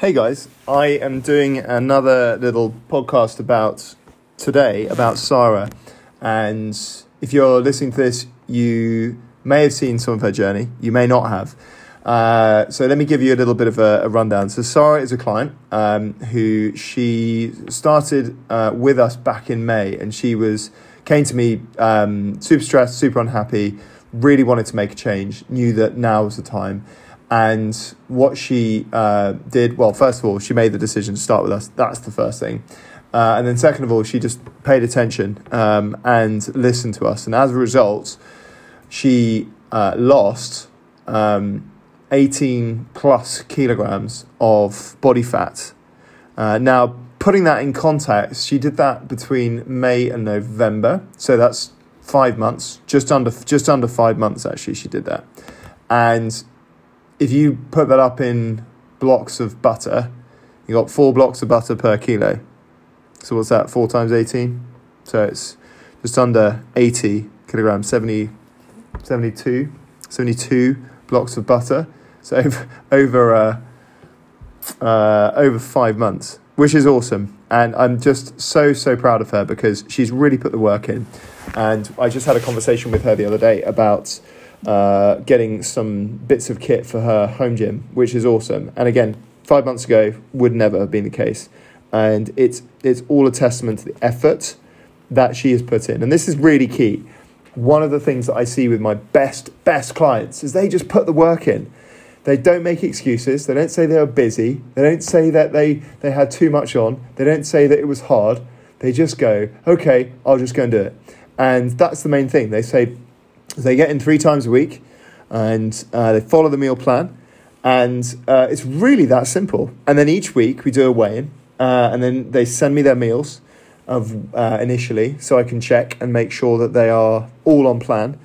Hey guys, I am doing another little podcast about today about Sahra. And if you're listening to this, you may have seen some of her journey, you may not have. Uh, so let me give you a little bit of a, a rundown. So Sahra is a client um, who she started uh, with us back in May, and she was came to me um, super stressed, super unhappy, really wanted to make a change, knew that now was the time. And what she uh, did, well, first of all, she made the decision to start with us. That's the first thing. Uh, and then, second of all, she just paid attention um, and listened to us. And as a result, she uh, lost um, 18 plus kilograms of body fat. Uh, now, putting that in context, she did that between May and November. So that's five months, just under just under five months actually. She did that, and if you put that up in blocks of butter, you got four blocks of butter per kilo. So what's that? Four times eighteen. So it's just under eighty kilograms, 70, 72, 72 blocks of butter. So over over uh, uh, over five months, which is awesome. And I'm just so so proud of her because she's really put the work in. And I just had a conversation with her the other day about uh, getting some bits of kit for her home gym, which is awesome. And again, five months ago would never have been the case. And it's it's all a testament to the effort that she has put in. And this is really key. One of the things that I see with my best best clients is they just put the work in. They don't make excuses. They don't say they were busy. They don't say that they, they had too much on. They don't say that it was hard. They just go, okay, I'll just go and do it. And that's the main thing. They say they get in three times a week and uh, they follow the meal plan. And uh, it's really that simple. And then each week we do a weigh in uh, and then they send me their meals of uh, initially so I can check and make sure that they are all on plan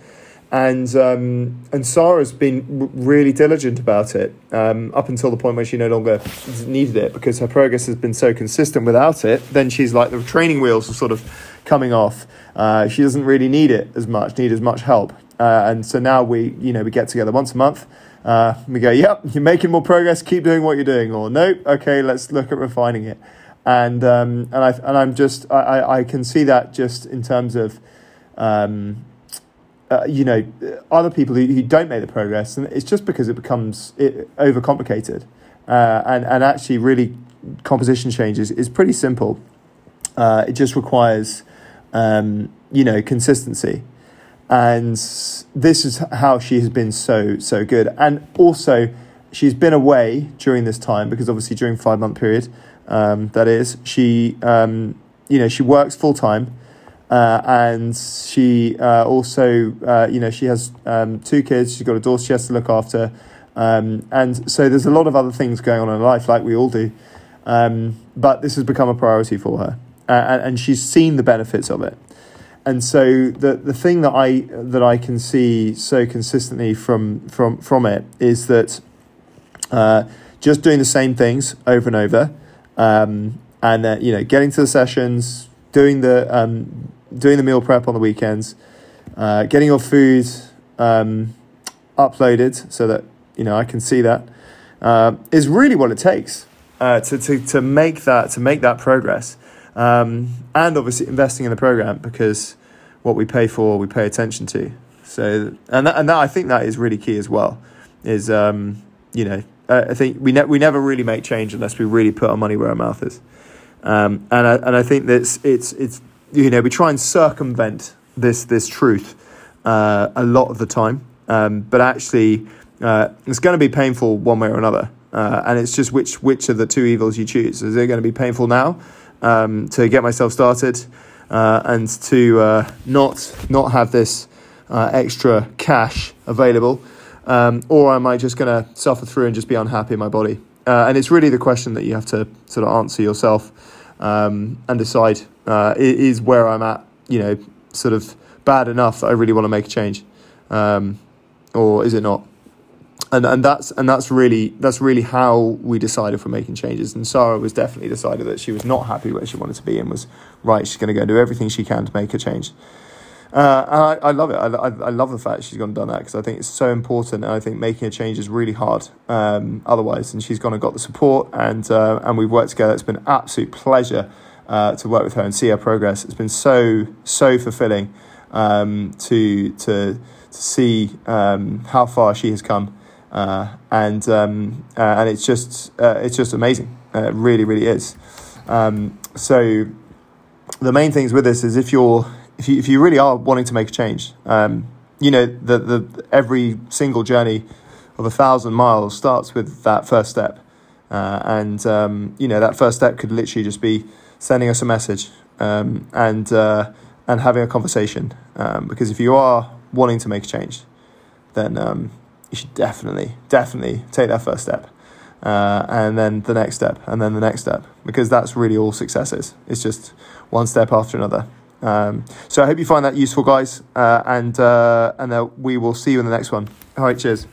and um, and Sahra's been really diligent about it um, up until the point where she no longer needed it because her progress has been so consistent without it. Then she's like the training wheels are sort of coming off. Uh, she doesn't really need it as much, need as much help, uh, and so now we you know we get together once a month. Uh, we go, yep, you're making more progress. Keep doing what you're doing, or nope, okay, let's look at refining it. And um, and I and I'm just I, I can see that just in terms of. Um, uh, you know, other people who, who don't make the progress, and it's just because it becomes it, overcomplicated. Uh, and, and actually, really, composition changes is pretty simple. Uh, it just requires, um, you know, consistency. And this is how she has been so, so good. And also, she's been away during this time because obviously, during five month period, um, that is, she, um, you know, she works full time. Uh, and she uh, also, uh, you know, she has um, two kids. She's got a daughter she has to look after, um, and so there's a lot of other things going on in her life, like we all do. Um, but this has become a priority for her, and, and she's seen the benefits of it. And so the the thing that I that I can see so consistently from from from it is that uh, just doing the same things over and over, um, and then you know getting to the sessions, doing the um, doing the meal prep on the weekends, uh, getting your food um, uploaded so that you know I can see that uh, is really what it takes uh, to, to to make that to make that progress, um, and obviously investing in the program because what we pay for we pay attention to. So and that, and that I think that is really key as well. Is um, you know I think we ne- we never really make change unless we really put our money where our mouth is. Um, and I, and I think that it's, it's, it's you know, we try and circumvent this this truth uh, a lot of the time, um, but actually, uh, it's going to be painful one way or another, uh, and it's just which which of the two evils you choose. Is it going to be painful now um, to get myself started uh, and to uh, not not have this uh, extra cash available, um, or am I just going to suffer through and just be unhappy in my body? and it's really the question that you have to sort of answer yourself um, and decide uh, is where I'm at, you know, sort of bad enough that I really want to make a change, um, or is it not? And and that's and that's really that's really how we decided for making changes. And Sahra was definitely decided that she was not happy where she wanted to be and was right. She's going to go do everything she can to make a change. Uh, and I, I love it. I, I, I love the fact she's gone and done that because I think it's so important. And I think making a change is really hard um, otherwise. And she's gone and got the support, and uh, and we've worked together. It's been an absolute pleasure uh, to work with her and see her progress. It's been so so fulfilling um, to to to see um, how far she has come, uh, and um, uh, and it's just uh, it's just amazing. it really really is. Um, so the main things with this is if you're if you, if you really are wanting to make a change, um, you know, the, the, every single journey of a thousand miles starts with that first step. Uh, and, um, you know, that first step could literally just be sending us a message um, and, uh, and having a conversation. Um, because if you are wanting to make a change, then um, you should definitely, definitely take that first step. Uh, and then the next step, and then the next step, because that's really all success is. It's just one step after another. Um, so I hope you find that useful, guys, uh, and uh, and uh, we will see you in the next one. All right, cheers.